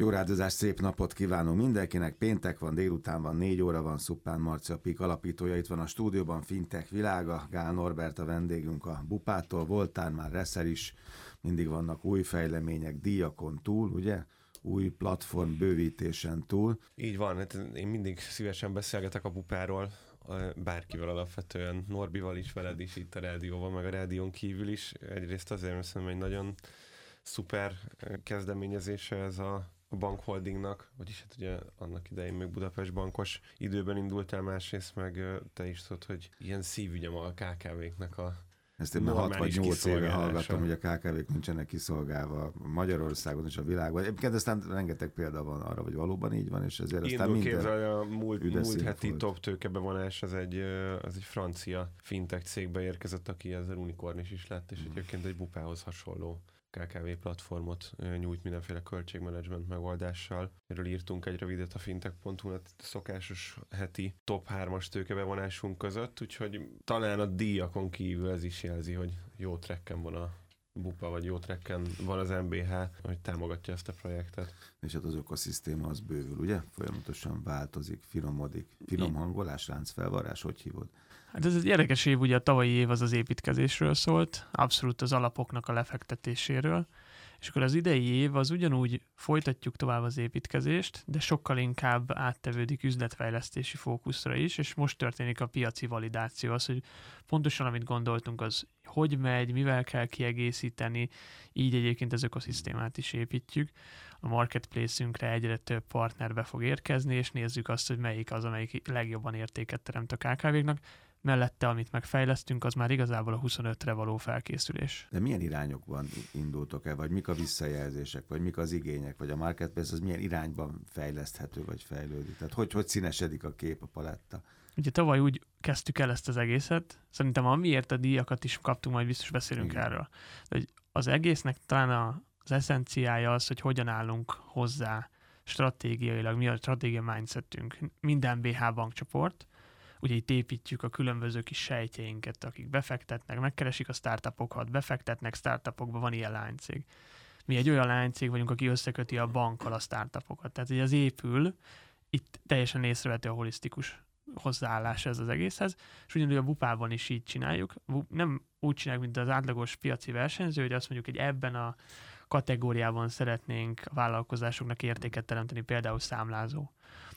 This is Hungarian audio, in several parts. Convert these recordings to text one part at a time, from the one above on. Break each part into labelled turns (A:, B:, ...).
A: Jó rádozás, szép napot kívánunk mindenkinek. Péntek van, délután van, négy óra van, Szuppán Marcia Pik alapítója itt van a stúdióban, Fintech világa, Gál Norbert a vendégünk a Bupától, voltál már Reszel is, mindig vannak új fejlemények, díjakon túl, ugye? új platform bővítésen túl.
B: Így van, hát én mindig szívesen beszélgetek a bupáról, bárkivel alapvetően, Norbival is, veled is itt a rádióban, meg a rádión kívül is. Egyrészt azért, mert szerintem egy nagyon szuper kezdeményezése ez a a bankholdingnak, vagyis hát ugye annak idején még Budapest bankos időben indultál, másrészt meg te is tudod, hogy ilyen szívügyem a KKV-knek a
A: ezt én már 6 vagy 8 éve hallgattam, hogy a KKV-k nincsenek kiszolgálva Magyarországon és a világban. Egyébként aztán rengeteg példa van arra, hogy valóban így van, és ezért
B: aztán minden a múlt, múlt heti top tőkebevonás, az egy, az egy francia fintech cégbe érkezett, aki ezzel unikornis is lett, és hmm. egyébként egy bupához hasonló KKV platformot nyújt mindenféle költségmenedzsment megoldással. Erről írtunk egy rövidet a fintech.hu, a szokásos heti top 3-as tőkebevonásunk között, úgyhogy talán a díjakon kívül ez is jelzi, hogy jó trekken van a bupa, vagy jó trekken van az MBH, hogy támogatja ezt a projektet.
A: És hát az ökoszisztéma az bővül, ugye? Folyamatosan változik, finomodik. Finom hangolás, láncfelvarás, hogy hívod?
C: Hát ez egy érdekes év, ugye a tavalyi év az az építkezésről szólt, abszolút az alapoknak a lefektetéséről, és akkor az idei év az ugyanúgy folytatjuk tovább az építkezést, de sokkal inkább áttevődik üzletfejlesztési fókuszra is, és most történik a piaci validáció, az, hogy pontosan amit gondoltunk, az hogy megy, mivel kell kiegészíteni, így egyébként az ökoszisztémát is építjük. A marketplace-ünkre egyre több partner be fog érkezni, és nézzük azt, hogy melyik az, amelyik legjobban értéket teremt a KKV-knak mellette, amit megfejlesztünk, az már igazából a 25-re való felkészülés.
A: De milyen irányokban indultok el, vagy mik a visszajelzések, vagy mik az igények, vagy a marketplace az milyen irányban fejleszthető, vagy fejlődik? Tehát hogy, hogy színesedik a kép, a paletta?
C: Ugye tavaly úgy kezdtük el ezt az egészet, szerintem amiért a díjakat is kaptunk, majd biztos beszélünk Igen. erről. De hogy az egésznek talán az eszenciája az, hogy hogyan állunk hozzá stratégiailag, mi a stratégia mindsetünk. Minden BH bankcsoport, ugye itt építjük a különböző kis sejtjeinket, akik befektetnek, megkeresik a startupokat, befektetnek, startupokba van ilyen lánycég. Mi egy olyan lánycég vagyunk, aki összeköti a bankkal a startupokat. Tehát, hogy az épül, itt teljesen észrevető a holisztikus hozzáállás ez az egészhez, és ugyanúgy a bupában is így csináljuk. Nem úgy csináljuk, mint az átlagos piaci versenyző, hogy azt mondjuk, hogy ebben a kategóriában szeretnénk a vállalkozásoknak értéket teremteni, például számlázó,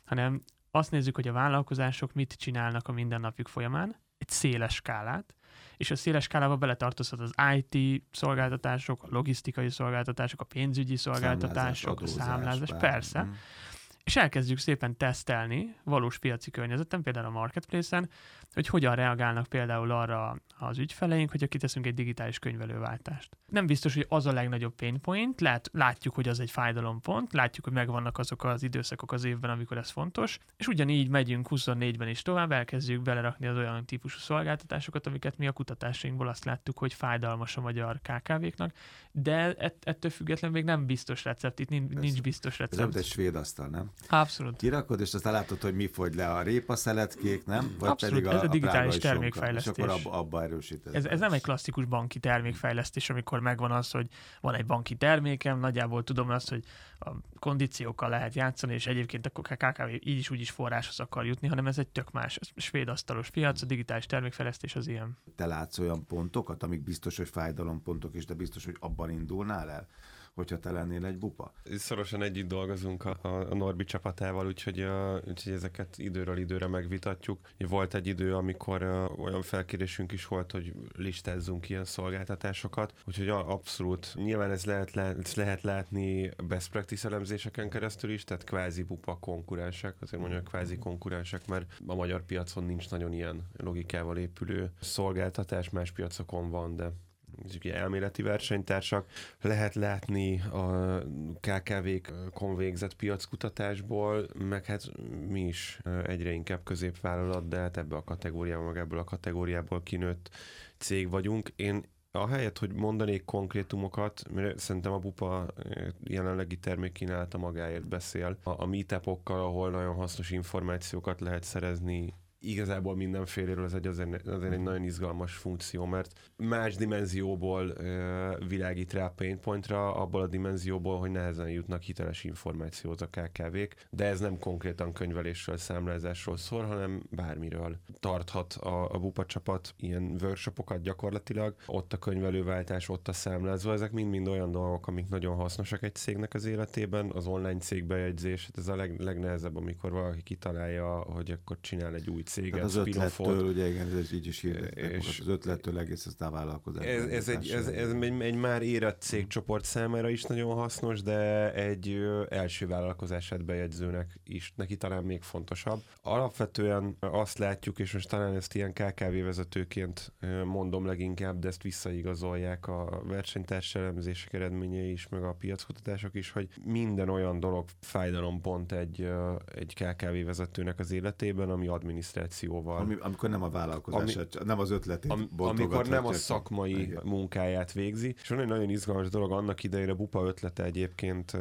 C: hanem azt nézzük, hogy a vállalkozások mit csinálnak a mindennapjuk folyamán, egy széles skálát, és a széles skálába beletartozhat az IT szolgáltatások, a logisztikai szolgáltatások, a pénzügyi szolgáltatások, a számlázás, persze. Mm. És elkezdjük szépen tesztelni valós piaci környezeten, például a marketplace-en, hogy hogyan reagálnak például arra az ügyfeleink, hogyha kiteszünk egy digitális könyvelőváltást. Nem biztos, hogy az a legnagyobb pain point, Lát, látjuk, hogy az egy fájdalompont, látjuk, hogy megvannak azok az időszakok az évben, amikor ez fontos, és ugyanígy megyünk 24-ben is tovább, elkezdjük belerakni az olyan típusú szolgáltatásokat, amiket mi a kutatásainkból azt láttuk, hogy fájdalmas a magyar KKV-knak, de ett, ettől függetlenül még nem biztos recept, itt nincs, nincs biztos recept.
A: Ez egy svéd asztal, nem?
C: Abszolút.
A: Kirakod, és aztán látod, hogy mi fogy le a répaszeletkék, nem?
C: Vagy Abszolút, pedig a, ez a digitális a termékfejlesztés.
A: És akkor abba erősíted.
C: Ez, ez nem egy klasszikus banki termékfejlesztés, amikor megvan az, hogy van egy banki termékem, nagyjából tudom azt, hogy a kondíciókkal lehet játszani, és egyébként a KKV így is úgy is forráshoz akar jutni, hanem ez egy tök más, svéd asztalos piac, a digitális termékfejlesztés az ilyen.
A: Te látsz olyan pontokat, amik biztos, hogy fájdalompontok, és de biztos, hogy abban indulnál el? Hogyha te lennél egy bupa.
B: Szorosan együtt dolgozunk a, a Norbi csapatával, úgyhogy, a, úgyhogy ezeket időről időre megvitatjuk. Volt egy idő, amikor olyan felkérésünk is volt, hogy listázzunk ilyen szolgáltatásokat, úgyhogy abszolút nyilván ez lehet, ez lehet látni best practice elemzéseken keresztül is, tehát kvázi bupa konkurensek, azért mondjuk kvázi konkurensek, mert a magyar piacon nincs nagyon ilyen logikával épülő szolgáltatás, más piacokon van, de ugye elméleti versenytársak. Lehet látni a KKV-k végzett piackutatásból, meg hát mi is egyre inkább középvállalat, de hát ebbe a kategóriából, meg ebből a kategóriából kinőtt cég vagyunk. Én ahelyett, hogy mondanék konkrétumokat, mert szerintem a Bupa jelenlegi termékkínálata magáért beszél. A, a meetupokkal, ahol nagyon hasznos információkat lehet szerezni igazából mindenféléről ez egy azért, azért egy nagyon izgalmas funkció, mert más dimenzióból uh, világít rá a pain pointra, abból a dimenzióból, hogy nehezen jutnak hiteles információhoz a KKV-k, de ez nem konkrétan könyvelésről, számlázásról szól, hanem bármiről. Tarthat a, a Bupa csapat ilyen workshopokat gyakorlatilag, ott a könyvelőváltás, ott a számlázó, ezek mind-mind olyan dolgok, amik nagyon hasznosak egy cégnek az életében, az online cégbejegyzés, hát ez a leg, legnehezebb, amikor valaki kitalálja, hogy akkor csinál egy új céget,
A: Tehát az ötlettől, ugye igen, ez így is hirdetnek, és az ötlettől egész aztán vállalkozás.
B: Ez, ez, egy, ez, ez egy, egy már érett cégcsoport számára is nagyon hasznos, de egy első vállalkozását bejegyzőnek is neki talán még fontosabb. Alapvetően azt látjuk, és most talán ezt ilyen KKV vezetőként mondom leginkább, de ezt visszaigazolják a versenytárs elemzések eredményei is, meg a piackutatások is, hogy minden olyan dolog fájdalompont egy, egy KKV vezetőnek az életében, ami adminisztrációval.
A: Ami, amikor nem a vállalkozás, ami, nem az ötletét
B: am, Amikor nem a szakmai igen. munkáját végzi. És van egy nagyon izgalmas dolog, annak idejére Bupa ötlete egyébként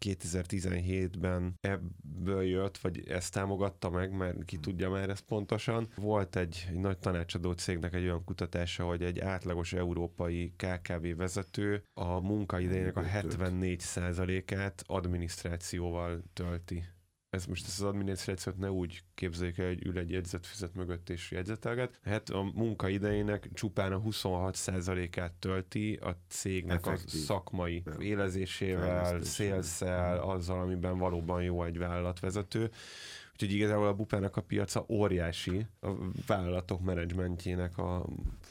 B: 2017-ben ebből jött, vagy ezt támogatta meg, mert ki tudja már ezt pontosan. Volt egy, egy nagy tanácsadó cégnek egy olyan kutatása, hogy egy átlagos európai KKV vezető a munkaidejének a 74%-át adminisztrációval tölti ez most ezt az adminisztrációt ne úgy képzeljük el, hogy ül egy jegyzetfüzet mögött és jegyzetelget. Hát a munkaidejének csupán a 26%-át tölti a cégnek Effektív. a szakmai élezésével, szélszel, azzal, amiben valóban jó egy vállalatvezető. Úgyhogy igazából a bupának a piaca óriási, a vállalatok menedzsmentjének a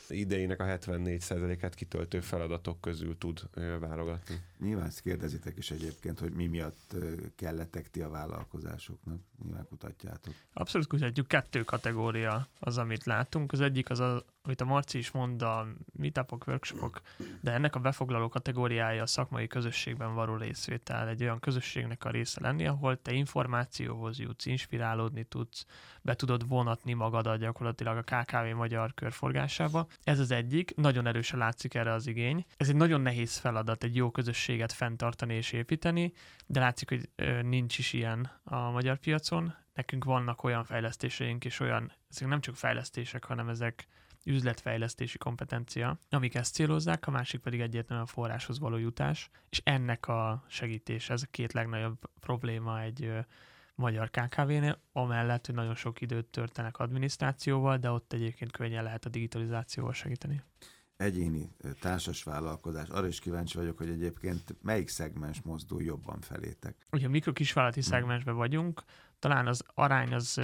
B: idejének a 74%-át kitöltő feladatok közül tud válogatni.
A: Nyilván ezt kérdezitek is egyébként, hogy mi miatt kellettek ti a vállalkozásoknak. Nyilván kutatjátok.
C: Abszolút kutatjuk. Kettő kategória az, amit látunk. Az egyik az, a, amit a Marci is mond, a meetupok, workshopok, de ennek a befoglaló kategóriája a szakmai közösségben való részvétel. Egy olyan közösségnek a része lenni, ahol te információhoz jutsz, inspirálódni tudsz, be tudod vonatni magadat gyakorlatilag a KKV magyar körforgásába. Ez az egyik, nagyon erősen látszik erre az igény. Ez egy nagyon nehéz feladat, egy jó közösséget fenntartani és építeni, de látszik, hogy nincs is ilyen a magyar piacon. Nekünk vannak olyan fejlesztéseink és olyan, ezek nem csak fejlesztések, hanem ezek üzletfejlesztési kompetencia, amik ezt célozzák, a másik pedig egyértelműen a forráshoz való jutás, és ennek a segítés, ez a két legnagyobb probléma egy magyar KKV-nél, amellett, hogy nagyon sok időt törtenek adminisztrációval, de ott egyébként könnyen lehet a digitalizációval segíteni.
A: Egyéni társas vállalkozás. Arra is kíváncsi vagyok, hogy egyébként melyik szegmens mozdul jobban felétek.
C: Ugye a mikrokisvállalati hmm. szegmensben vagyunk, talán az arány az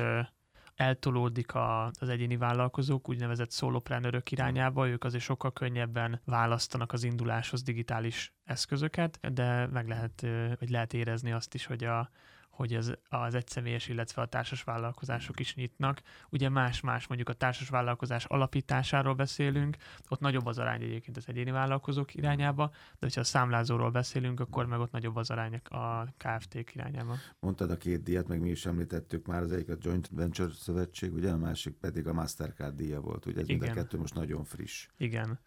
C: eltolódik a, az egyéni vállalkozók, úgynevezett szóloprenőrök irányába, ők azért sokkal könnyebben választanak az induláshoz digitális eszközöket, de meg lehet, vagy lehet érezni azt is, hogy a, hogy az, az egyszemélyes, illetve a társas vállalkozások is nyitnak. Ugye más-más, mondjuk a társas vállalkozás alapításáról beszélünk, ott nagyobb az arány egyébként az egyéni vállalkozók irányába, de hogyha a számlázóról beszélünk, akkor meg ott nagyobb az arány a KFT-k irányába.
A: Mondtad a két díjat, meg mi is említettük már, az egyik a Joint Venture Szövetség, ugye a másik pedig a Mastercard díja volt, ugye ez igen. mind a kettő most nagyon friss.
C: Igen.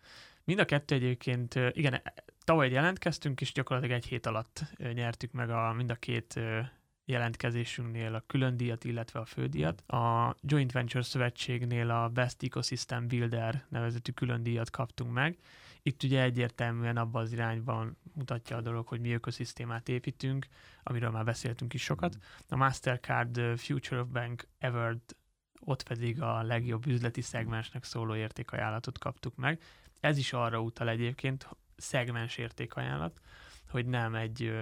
C: Mind a kettő egyébként, igen, tavaly jelentkeztünk, és gyakorlatilag egy hét alatt nyertük meg a, mind a két jelentkezésünknél a külön díjat, illetve a fődíjat. A Joint Venture Szövetségnél a Best Ecosystem Builder nevezetű külön díjat kaptunk meg. Itt ugye egyértelműen abban az irányban mutatja a dolog, hogy mi ökoszisztémát építünk, amiről már beszéltünk is sokat. A Mastercard Future of Bank Award ott pedig a legjobb üzleti szegmensnek szóló értékajánlatot kaptuk meg. Ez is arra utal egyébként, szegmens értékajánlat, hogy nem egy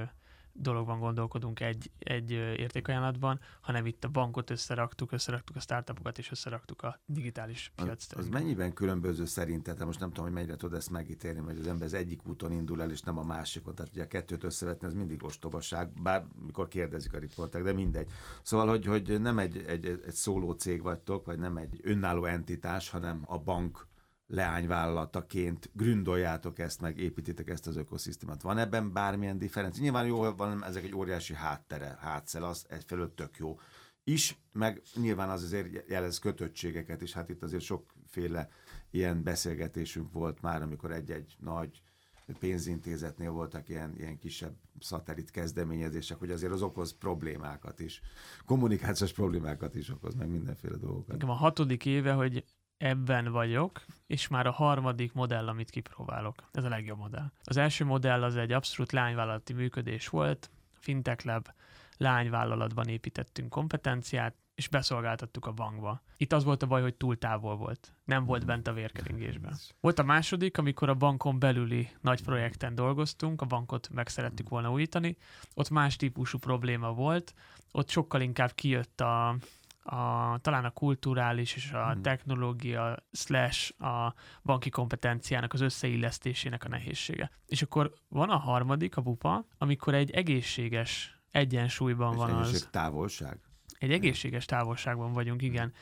C: dologban gondolkodunk egy, egy értékajánlatban, hanem itt a bankot összeraktuk, összeraktuk a startupokat, és összeraktuk a digitális piac.
A: Az, az mennyiben különböző szerinted? Most nem tudom, hogy mennyire tudod ezt megítélni, hogy az ember az egyik úton indul el, és nem a másikon. Tehát ugye a kettőt összevetni, az mindig ostobaság, bár mikor kérdezik a riportek, de mindegy. Szóval, hogy, hogy nem egy, egy, egy szóló cég vagytok, vagy nem egy önálló entitás, hanem a bank leányvállalataként gründoljátok ezt, meg építitek ezt az ökoszisztémát. Van ebben bármilyen differencia? Nyilván jó van, ezek egy óriási háttere, hátszel, az egyfelől tök jó is, meg nyilván az azért jelez kötöttségeket is, hát itt azért sokféle ilyen beszélgetésünk volt már, amikor egy-egy nagy pénzintézetnél voltak ilyen, ilyen kisebb szatellit kezdeményezések, hogy azért az okoz problémákat is, kommunikációs problémákat is okoz, meg mindenféle dolgokat.
C: Nekem a hatodik éve, hogy ebben vagyok, és már a harmadik modell, amit kipróbálok. Ez a legjobb modell. Az első modell az egy abszolút lányvállalati működés volt, Fintech Lab lányvállalatban építettünk kompetenciát, és beszolgáltattuk a bankba. Itt az volt a baj, hogy túl távol volt. Nem volt bent a vérkeringésben. Volt a második, amikor a bankon belüli nagy projekten dolgoztunk, a bankot meg szerettük volna újítani. Ott más típusú probléma volt, ott sokkal inkább kijött a, a, talán a kulturális és a technológia slash a banki kompetenciának az összeillesztésének a nehézsége. És akkor van a harmadik, a bupa, amikor egy egészséges egyensúlyban
A: És
C: van
A: egészség
C: az.
A: távolság.
C: Egy egészséges távolságban vagyunk, igen.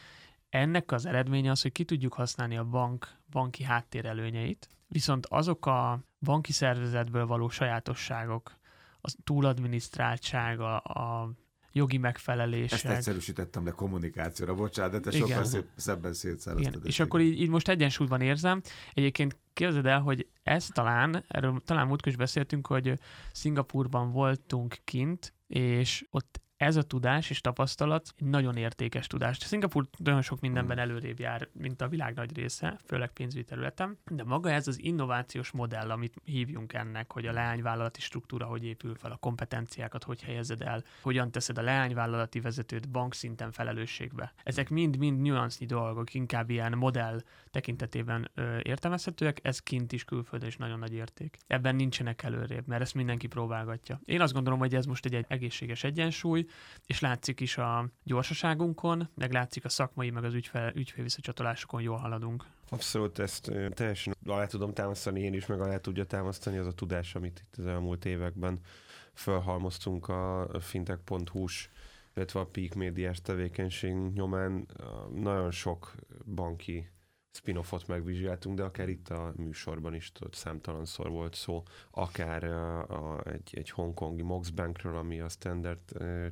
C: Ennek az eredménye az, hogy ki tudjuk használni a bank banki háttérelőnyeit, viszont azok a banki szervezetből való sajátosságok, az túladminisztráltsága, a jogi
A: Ezt
C: megfelelések,
A: egyszerűsítettem le kommunikációra, bocsánat, de te sokkal szép, szebben ezt,
C: és akkor így, így most egyensúlyban érzem. Egyébként képzeld el, hogy ez talán, erről talán múltkor is beszéltünk, hogy Szingapurban voltunk kint, és ott ez a tudás és tapasztalat egy nagyon értékes tudás. Szingapur nagyon sok mindenben előrébb jár, mint a világ nagy része, főleg pénzügyi területen, de maga ez az innovációs modell, amit hívjunk ennek, hogy a leányvállalati struktúra hogy épül fel, a kompetenciákat hogy helyezed el, hogyan teszed a leányvállalati vezetőt bankszinten felelősségbe. Ezek mind-mind nüansznyi dolgok, inkább ilyen modell tekintetében ö, értelmezhetőek, ez kint is külföldön is nagyon nagy érték. Ebben nincsenek előrébb, mert ezt mindenki próbálgatja. Én azt gondolom, hogy ez most egy, egy egészséges egyensúly, és látszik is a gyorsaságunkon, meg látszik a szakmai, meg az ügyfél, ügyfél visszacsatolásokon jól haladunk.
B: Abszolút ezt teljesen alá tudom támasztani én is, meg alá tudja támasztani az a tudás, amit itt az elmúlt években felhalmoztunk a fintech.hu-s, illetve a Peak médiás tevékenység nyomán. Nagyon sok banki spin-offot megvizsgáltunk, de akár itt a műsorban is tudod, számtalanszor volt szó, akár a, a, egy, egy hongkongi Mox Bankről, ami a Standard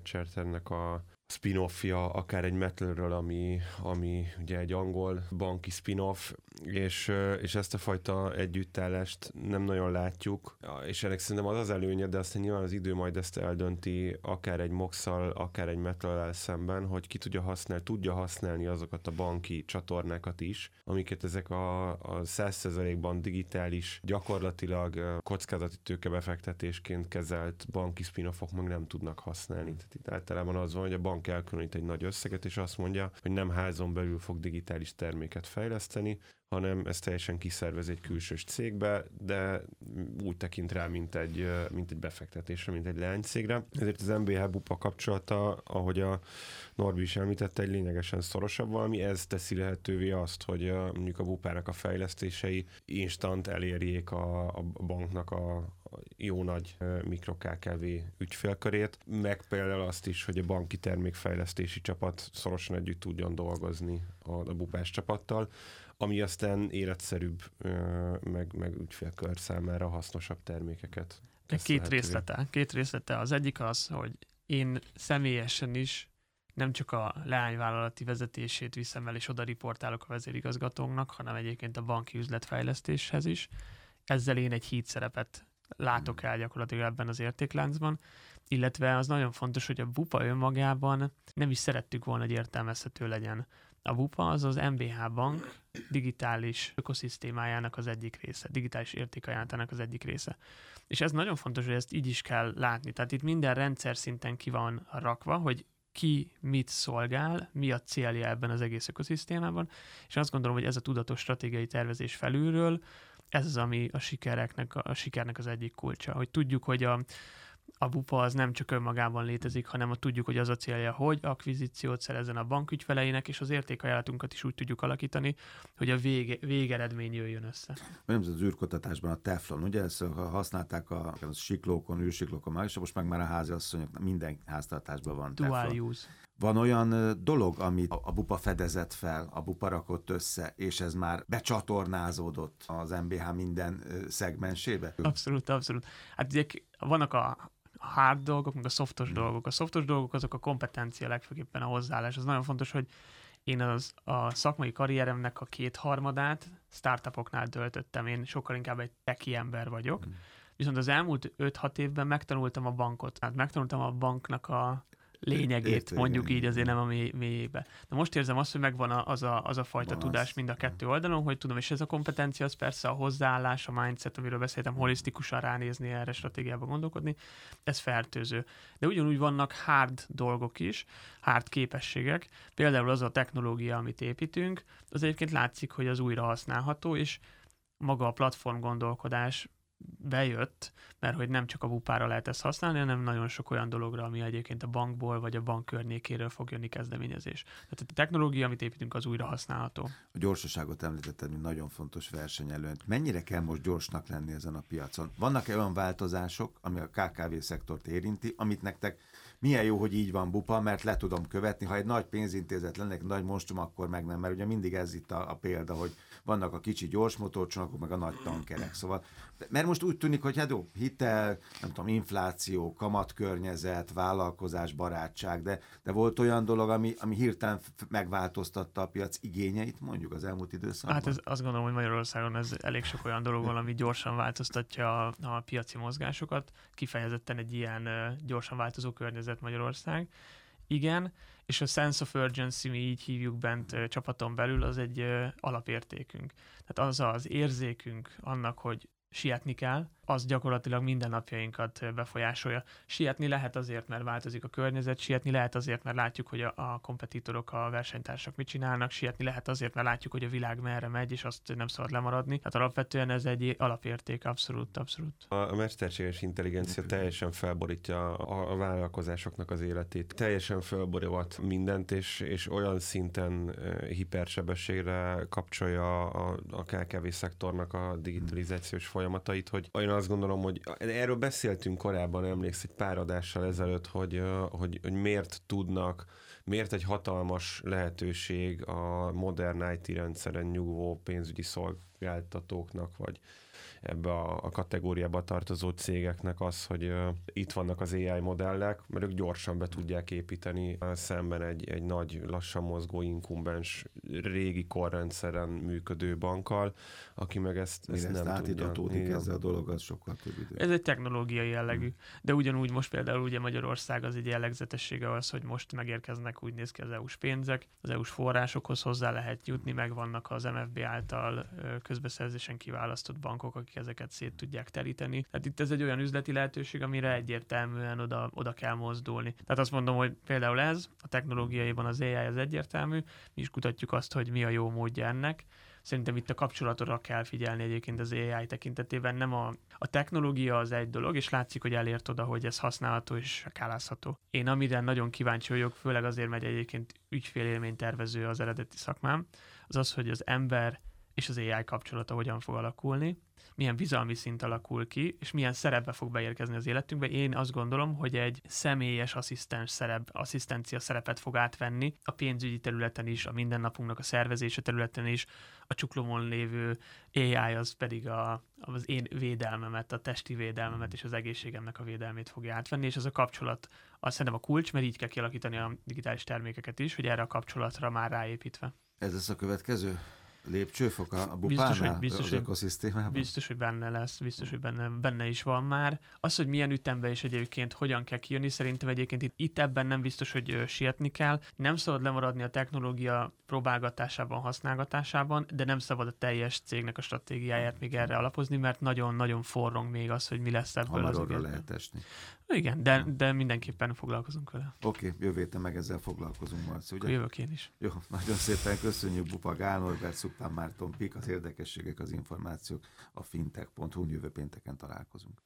B: Charternek a spin-offja, akár egy Metalről, ami, ami ugye egy angol banki spin-off, és, és ezt a fajta együttállást nem nagyon látjuk, és ennek szerintem az az előnye, de aztán nyilván az idő majd ezt eldönti, akár egy Moxal, akár egy metal szemben, hogy ki tudja használni, tudja használni azokat a banki csatornákat is, amiket ezek a, a 100%-ban digitális, gyakorlatilag kockázati tőkebefektetésként kezelt banki spin-offok meg nem tudnak használni. Tehát itt általában az van, hogy a bank elkülönít egy nagy összeget, és azt mondja, hogy nem házon belül fog digitális terméket fejleszteni, hanem ezt teljesen kiszervez egy külsős cégbe, de úgy tekint rá, mint egy, mint egy befektetésre, mint egy leánycégre. Ezért az MBH Bupa kapcsolata, ahogy a Norbi is említette, egy lényegesen szorosabb valami, ez teszi lehetővé azt, hogy ö, mondjuk a Bupának a fejlesztései instant elérjék a, a banknak a, a jó nagy mikro KKV ügyfélkörét, meg például azt is, hogy a banki termékfejlesztési csapat szorosan együtt tudjon dolgozni a, a bupás csapattal, ami aztán életszerűbb, meg, meg ügyfélkör számára hasznosabb termékeket.
C: Két részlete. Két részlete. Az egyik az, hogy én személyesen is nem csak a leányvállalati vezetését viszem el, és oda riportálok a vezérigazgatónknak, hanem egyébként a banki üzletfejlesztéshez is. Ezzel én egy híd szerepet látok el gyakorlatilag ebben az értékláncban, illetve az nagyon fontos, hogy a bupa önmagában nem is szerettük volna, hogy értelmezhető legyen. A bupa az az MBH bank digitális ökoszisztémájának az egyik része, digitális értékajánlatának az egyik része. És ez nagyon fontos, hogy ezt így is kell látni. Tehát itt minden rendszer szinten ki van rakva, hogy ki mit szolgál, mi a célja ebben az egész ökoszisztémában, és azt gondolom, hogy ez a tudatos stratégiai tervezés felülről, ez az, ami a sikereknek, a sikernek az egyik kulcsa, hogy tudjuk, hogy a, a bupa az nem csak önmagában létezik, hanem a tudjuk, hogy az a célja, hogy akvizíciót szerezzen a bankügyfeleinek, és az értékajánlatunkat is úgy tudjuk alakítani, hogy a vége, végeredmény jöjjön össze.
A: Nem az űrkutatásban a teflon, ugye ezt használták a, a siklókon, űrsiklókon és most meg már a háziasszonyok, minden háztartásban van
C: Dual
A: teflon.
C: use.
A: Van olyan dolog, amit a, bupa fedezett fel, a bupa rakott össze, és ez már becsatornázódott az MBH minden szegmensébe?
C: Abszolút, abszolút. Hát ugye vannak a hard dolgok, meg a softos dolgok. A softos dolgok azok a kompetencia legfőképpen a hozzáállás. Az nagyon fontos, hogy Én az a szakmai karrieremnek a kétharmadát startupoknál töltöttem. Én sokkal inkább egy teki ember vagyok. Mm. Viszont az elmúlt 5-6 évben megtanultam a bankot. Hát megtanultam a banknak a lényegét, Értő, mondjuk igen. így azért nem a mély, mélyébe. De most érzem azt, hogy megvan az a, az a fajta Van tudás az. mind a kettő oldalon, hogy tudom, és ez a kompetencia az persze a hozzáállás, a mindset, amiről beszéltem, holisztikusan ránézni erre stratégiába gondolkodni, ez fertőző. De ugyanúgy vannak hard dolgok is, hard képességek, például az a technológia, amit építünk, az egyébként látszik, hogy az újra használható, és maga a platform gondolkodás bejött, mert hogy nem csak a bupára lehet ezt használni, hanem nagyon sok olyan dologra, ami egyébként a bankból vagy a bank környékéről fog jönni kezdeményezés. Tehát a technológia, amit építünk, az újra használható.
A: A gyorsaságot említetted, mint nagyon fontos versenyelőnyt. Mennyire kell most gyorsnak lenni ezen a piacon? Vannak-e olyan változások, ami a KKV szektort érinti, amit nektek milyen jó, hogy így van bupa, mert le tudom követni. Ha egy nagy pénzintézet lenne, egy nagy monstrum, akkor meg nem, mert ugye mindig ez itt a, a példa, hogy vannak a kicsi gyors motorcsónakok, meg a nagy tankerek. Szóval, mert most úgy tűnik, hogy hát jó, hitel, nem tudom, infláció, kamatkörnyezet, vállalkozás, barátság, de, de volt olyan dolog, ami, ami hirtelen megváltoztatta a piac igényeit, mondjuk az elmúlt időszakban?
C: Hát ez, azt gondolom, hogy Magyarországon ez elég sok olyan dolog van, ami gyorsan változtatja a, a piaci mozgásokat. Kifejezetten egy ilyen gyorsan változó környezet Magyarország. Igen, és a sense of urgency, mi így hívjuk bent csapaton belül, az egy alapértékünk. Tehát az az érzékünk annak, hogy sietni kell, az gyakorlatilag mindennapjainkat befolyásolja. Sietni lehet azért, mert változik a környezet, sietni lehet azért, mert látjuk, hogy a, a kompetitorok, a versenytársak mit csinálnak, sietni lehet azért, mert látjuk, hogy a világ merre megy, és azt nem szabad lemaradni. Tehát alapvetően ez egy alapérték, abszolút, abszolút.
B: A mesterséges intelligencia teljesen felborítja a, a vállalkozásoknak az életét. Teljesen felborít mindent, és, és olyan szinten hipersebességre kapcsolja a, a KKV szektornak a digitalizációs folyamatait, hogy olyan azt gondolom, hogy erről beszéltünk korábban, emléksz egy pár adással ezelőtt, hogy, hogy, hogy miért tudnak, miért egy hatalmas lehetőség a modern IT rendszeren nyugvó pénzügyi szolgáltatóknak, vagy ebbe a, a kategóriába tartozó cégeknek az, hogy uh, itt vannak az AI modellek, mert ők gyorsan be tudják építeni uh, szemben egy, egy nagy, lassan mozgó inkumbens régi korrendszeren működő bankkal, aki meg ezt, ezt nem
A: átitatódik tudja. ezzel a dolog, az sokkal több idő.
C: Ez egy technológiai jellegű. Hmm. De ugyanúgy most például ugye Magyarország az egy jellegzetessége az, hogy most megérkeznek úgy néz ki az EU-s pénzek, az EU-s forrásokhoz hozzá lehet jutni, meg vannak az MFB által közbeszerzésen kiválasztott bankok, akik ezeket szét tudják teríteni. Tehát itt ez egy olyan üzleti lehetőség, amire egyértelműen oda, oda kell mozdulni. Tehát azt mondom, hogy például ez, a technológiaiban az AI az egyértelmű, mi is kutatjuk azt, hogy mi a jó módja ennek, Szerintem itt a kapcsolatra kell figyelni egyébként az AI tekintetében. Nem a, a technológia az egy dolog, és látszik, hogy elért oda, hogy ez használható és kálázható. Én amire nagyon kíváncsi vagyok, főleg azért, mert egyébként ügyfélélménytervező az eredeti szakmám, az az, hogy az ember és az AI kapcsolata hogyan fog alakulni, milyen bizalmi szint alakul ki, és milyen szerepbe fog beérkezni az életünkbe. Én azt gondolom, hogy egy személyes asszisztens szerep, asszisztencia szerepet fog átvenni a pénzügyi területen is, a mindennapunknak a szervezése területen is, a csuklomon lévő AI az pedig a, az én védelmemet, a testi védelmemet és az egészségemnek a védelmét fogja átvenni, és ez a kapcsolat azt szerintem a kulcs, mert így kell kialakítani a digitális termékeket is, hogy erre a kapcsolatra már ráépítve.
A: Ez lesz a következő? Lépcsőfok a bupánál, biztos, hogy, biztos, az ökoszisztémában?
C: Biztos, hogy benne lesz, biztos, hogy benne, benne is van már. Az, hogy milyen ütemben és egyébként hogyan kell kijönni, szerintem egyébként itt, itt ebben nem biztos, hogy sietni kell. Nem szabad lemaradni a technológia próbálgatásában, használgatásában, de nem szabad a teljes cégnek a stratégiáját még erre alapozni, mert nagyon-nagyon forrong még az, hogy mi lesz ebből
A: az lehet esni.
C: Igen, de, de mindenképpen foglalkozunk vele.
A: Oké, okay, jövő héten meg ezzel foglalkozunk, Marci, ugye?
C: Jövök én is.
A: Jó, nagyon szépen köszönjük Bupa Gál Norbert, Szupán Márton Pik, az érdekességek, az információk a fintech.hu jövő pénteken találkozunk.